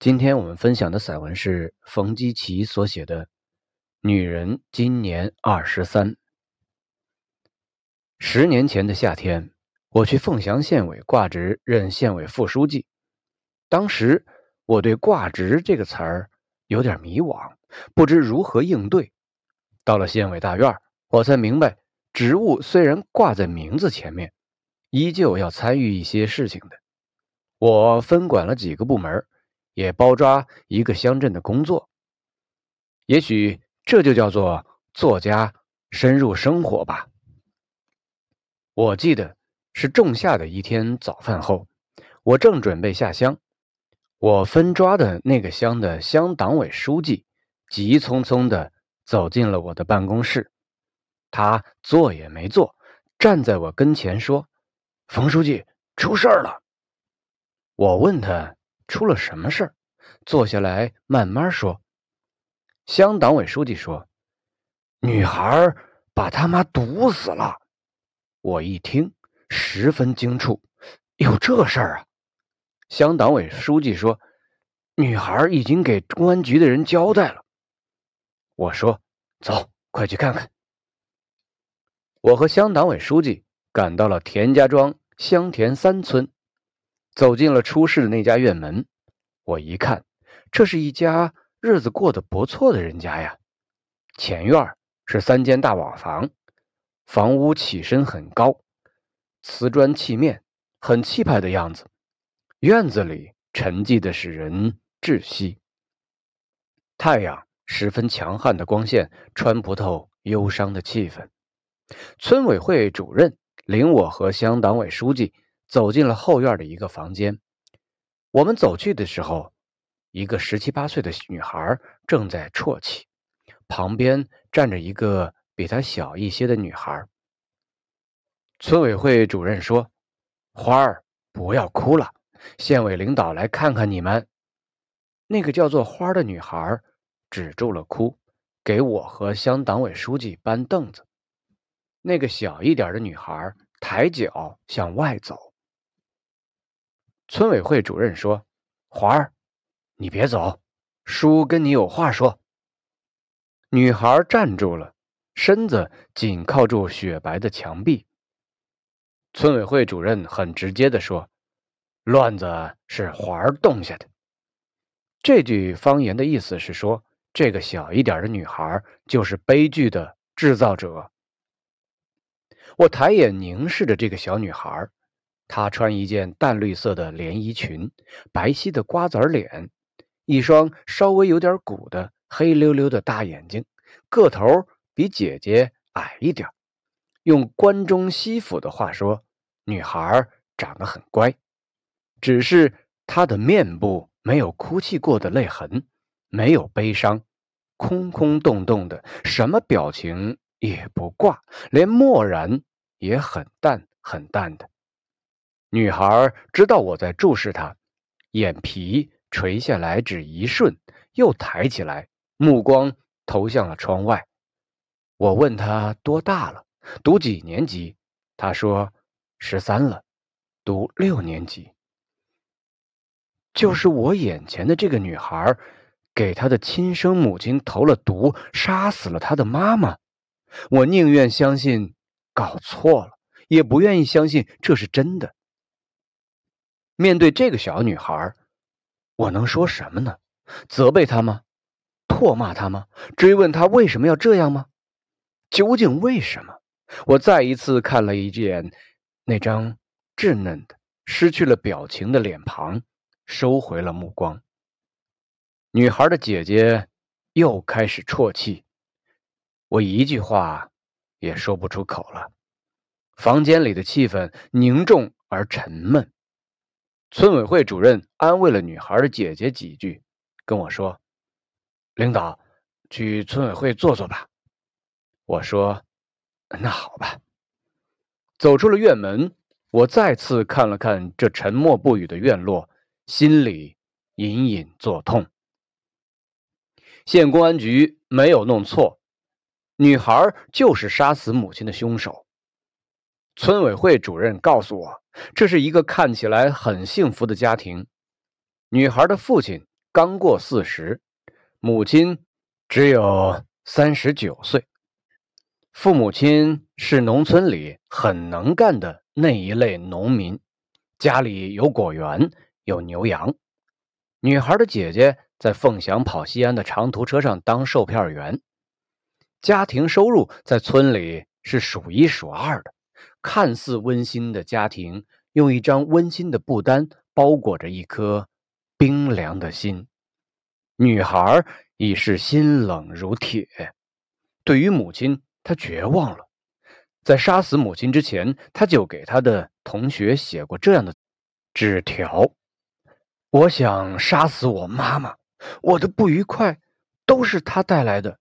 今天我们分享的散文是冯基奇所写的《女人今年二十三》。十年前的夏天，我去凤翔县委挂职任县委副书记。当时我对“挂职”这个词儿有点迷惘，不知如何应对。到了县委大院，我才明白，职务虽然挂在名字前面，依旧要参与一些事情的。我分管了几个部门。也包抓一个乡镇的工作，也许这就叫做作家深入生活吧。我记得是仲夏的一天早饭后，我正准备下乡，我分抓的那个乡的乡党委书记急匆匆的走进了我的办公室，他坐也没坐，站在我跟前说：“冯书记，出事儿了。”我问他。出了什么事儿？坐下来慢慢说。乡党委书记说：“女孩把他妈毒死了。”我一听十分惊触，有这事儿啊！乡党委书记说：“女孩已经给公安局的人交代了。”我说：“走，快去看看。”我和乡党委书记赶到了田家庄乡田三村。走进了出事的那家院门，我一看，这是一家日子过得不错的人家呀。前院是三间大瓦房，房屋起身很高，瓷砖砌面，很气派的样子。院子里沉寂的使人窒息，太阳十分强悍的光线穿不透忧伤的气氛。村委会主任领我和乡党委书记。走进了后院的一个房间，我们走去的时候，一个十七八岁的女孩正在啜泣，旁边站着一个比她小一些的女孩。村委会主任说：“花儿，不要哭了，县委领导来看看你们。”那个叫做花的女孩止住了哭，给我和乡党委书记搬凳子。那个小一点的女孩抬脚向外走。村委会主任说：“华儿，你别走，叔跟你有话说。”女孩站住了，身子紧靠住雪白的墙壁。村委会主任很直接的说：“乱子是环儿动下的。”这句方言的意思是说，这个小一点的女孩就是悲剧的制造者。我抬眼凝视着这个小女孩。她穿一件淡绿色的连衣裙，白皙的瓜子脸，一双稍微有点鼓的黑溜溜的大眼睛，个头比姐姐矮一点。用关中西府的话说，女孩长得很乖，只是她的面部没有哭泣过的泪痕，没有悲伤，空空洞洞的，什么表情也不挂，连漠然也很淡很淡的。女孩知道我在注视她，眼皮垂下来只一瞬，又抬起来，目光投向了窗外。我问她多大了，读几年级？她说十三了，读六年级。就是我眼前的这个女孩，给她的亲生母亲投了毒，杀死了她的妈妈。我宁愿相信搞错了，也不愿意相信这是真的。面对这个小女孩，我能说什么呢？责备她吗？唾骂她吗？追问她为什么要这样吗？究竟为什么？我再一次看了一眼那张稚嫩的、失去了表情的脸庞，收回了目光。女孩的姐姐又开始啜泣，我一句话也说不出口了。房间里的气氛凝重而沉闷。村委会主任安慰了女孩的姐姐几句，跟我说：“领导，去村委会坐坐吧。”我说：“那好吧。”走出了院门，我再次看了看这沉默不语的院落，心里隐隐作痛。县公安局没有弄错，女孩就是杀死母亲的凶手。村委会主任告诉我，这是一个看起来很幸福的家庭。女孩的父亲刚过四十，母亲只有三十九岁。父母亲是农村里很能干的那一类农民，家里有果园，有牛羊。女孩的姐姐在凤翔跑西安的长途车上当售票员，家庭收入在村里是数一数二的。看似温馨的家庭，用一张温馨的布单包裹着一颗冰凉的心。女孩已是心冷如铁，对于母亲。她绝望了，在杀死母亲之前，他就给他的同学写过这样的纸条：“我想杀死我妈妈，我的不愉快都是她带来的，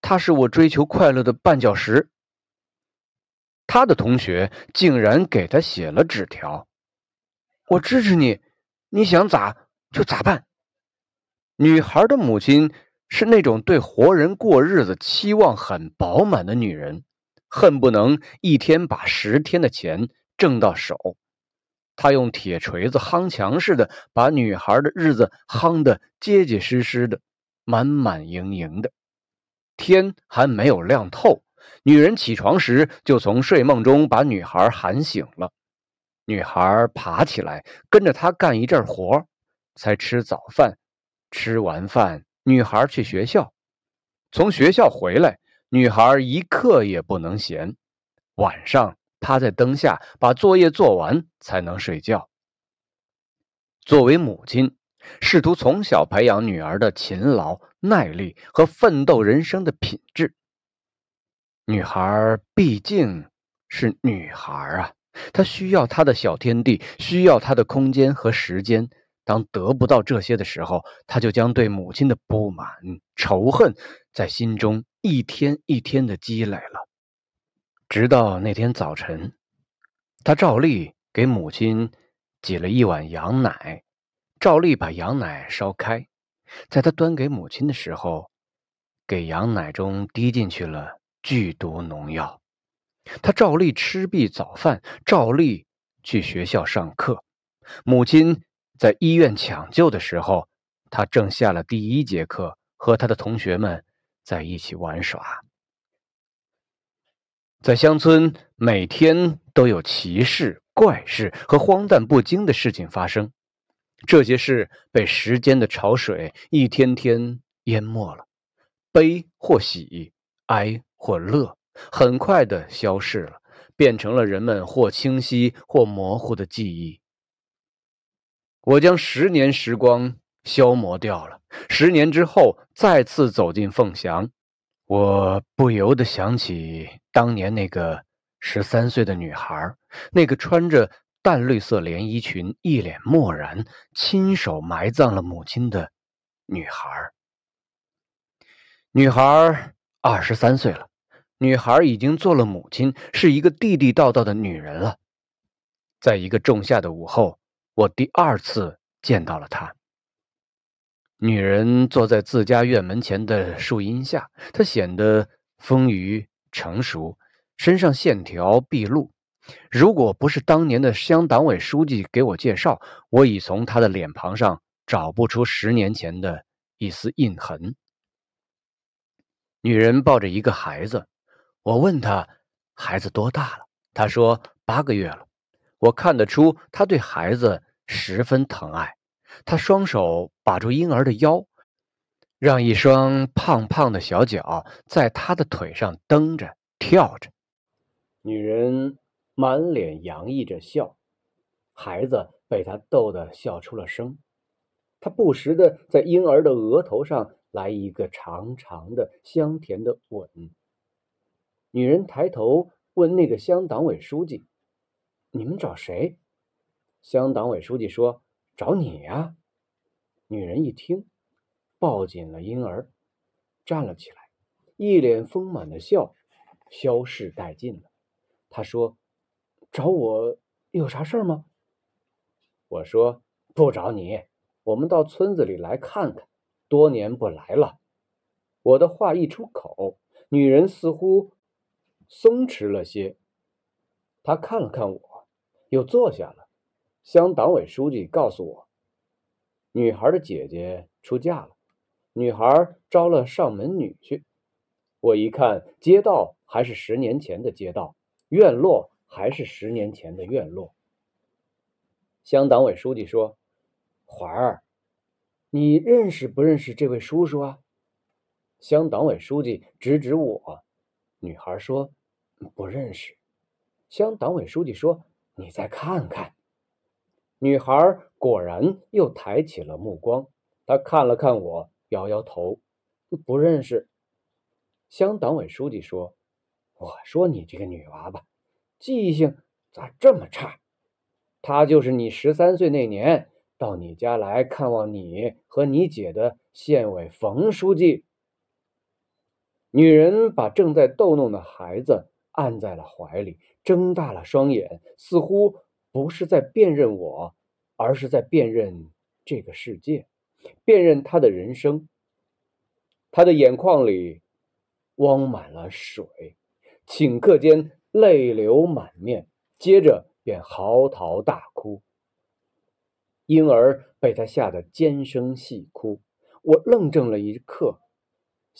她是我追求快乐的绊脚石。”他的同学竟然给他写了纸条：“我支持你，你想咋就咋办。”女孩的母亲。是那种对活人过日子期望很饱满的女人，恨不能一天把十天的钱挣到手。她用铁锤子夯墙似的，把女孩的日子夯得结结实实的、满满盈盈的。天还没有亮透，女人起床时就从睡梦中把女孩喊醒了。女孩爬起来，跟着她干一阵活，才吃早饭。吃完饭。女孩去学校，从学校回来，女孩一刻也不能闲。晚上趴在灯下把作业做完才能睡觉。作为母亲，试图从小培养女儿的勤劳、耐力和奋斗人生的品质。女孩毕竟是女孩啊，她需要她的小天地，需要她的空间和时间。当得不到这些的时候，她就将对母亲的不满、仇恨在心中一天一天的积累了。直到那天早晨，他照例给母亲挤了一碗羊奶，照例把羊奶烧开，在他端给母亲的时候，给羊奶中滴进去了剧毒农药。他照例吃毕早饭，照例去学校上课，母亲。在医院抢救的时候，他正下了第一节课，和他的同学们在一起玩耍。在乡村，每天都有奇事、怪事和荒诞不经的事情发生，这些事被时间的潮水一天天淹没了，悲或喜，哀或乐，很快的消逝了，变成了人们或清晰或模糊的记忆。我将十年时光消磨掉了。十年之后，再次走进凤翔，我不由得想起当年那个十三岁的女孩，那个穿着淡绿色连衣裙、一脸漠然、亲手埋葬了母亲的女孩。女孩二十三岁了，女孩已经做了母亲，是一个地地道道的女人了。在一个仲夏的午后。我第二次见到了她。女人坐在自家院门前的树荫下，她显得丰腴成熟，身上线条毕露。如果不是当年的乡党委书记给我介绍，我已从她的脸庞上找不出十年前的一丝印痕。女人抱着一个孩子，我问她孩子多大了，她说八个月了。我看得出她对孩子。十分疼爱，他双手把住婴儿的腰，让一双胖胖的小脚在他的腿上蹬着跳着。女人满脸洋溢着笑，孩子被他逗得笑出了声。他不时的在婴儿的额头上来一个长长的香甜的吻。女人抬头问那个乡党委书记：“你们找谁？”乡党委书记说：“找你呀。”女人一听，抱紧了婴儿，站了起来，一脸丰满的笑消逝殆尽了。她说：“找我有啥事吗？”我说：“不找你，我们到村子里来看看，多年不来了。”我的话一出口，女人似乎松弛了些，他看了看我，又坐下了。乡党委书记告诉我，女孩的姐姐出嫁了，女孩招了上门女婿。我一看，街道还是十年前的街道，院落还是十年前的院落。乡党委书记说：“环儿，你认识不认识这位叔叔啊？”乡党委书记指指我，女孩说：“不认识。”乡党委书记说：“你再看看。”女孩果然又抬起了目光，她看了看我，摇摇头，不认识。乡党委书记说：“我说你这个女娃娃，记性咋这么差？她就是你十三岁那年到你家来看望你和你姐的县委冯书记。”女人把正在逗弄的孩子按在了怀里，睁大了双眼，似乎。不是在辨认我，而是在辨认这个世界，辨认他的人生。他的眼眶里汪满了水，顷刻间泪流满面，接着便嚎啕大哭。婴儿被他吓得尖声细哭，我愣怔了一刻。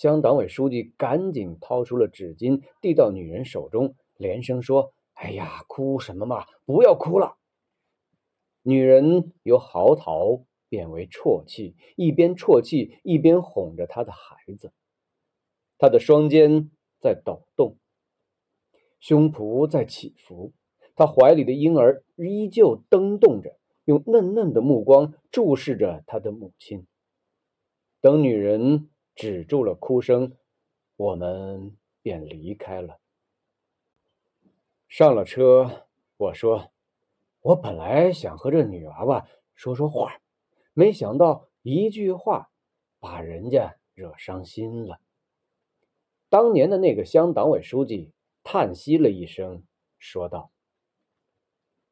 乡党委书记赶紧掏出了纸巾，递到女人手中，连声说。哎呀，哭什么嘛！不要哭了。女人由嚎啕变为啜泣，一边啜泣一边哄着她的孩子。她的双肩在抖动，胸脯在起伏，她怀里的婴儿依旧蹬动着，用嫩嫩的目光注视着她的母亲。等女人止住了哭声，我们便离开了。上了车，我说：“我本来想和这女娃娃说说话，没想到一句话把人家惹伤心了。”当年的那个乡党委书记叹息了一声，说道：“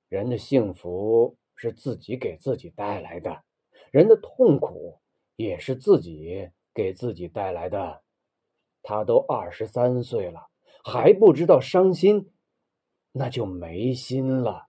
人的幸福是自己给自己带来的，人的痛苦也是自己给自己带来的。他都二十三岁了，还不知道伤心。”那就没心了。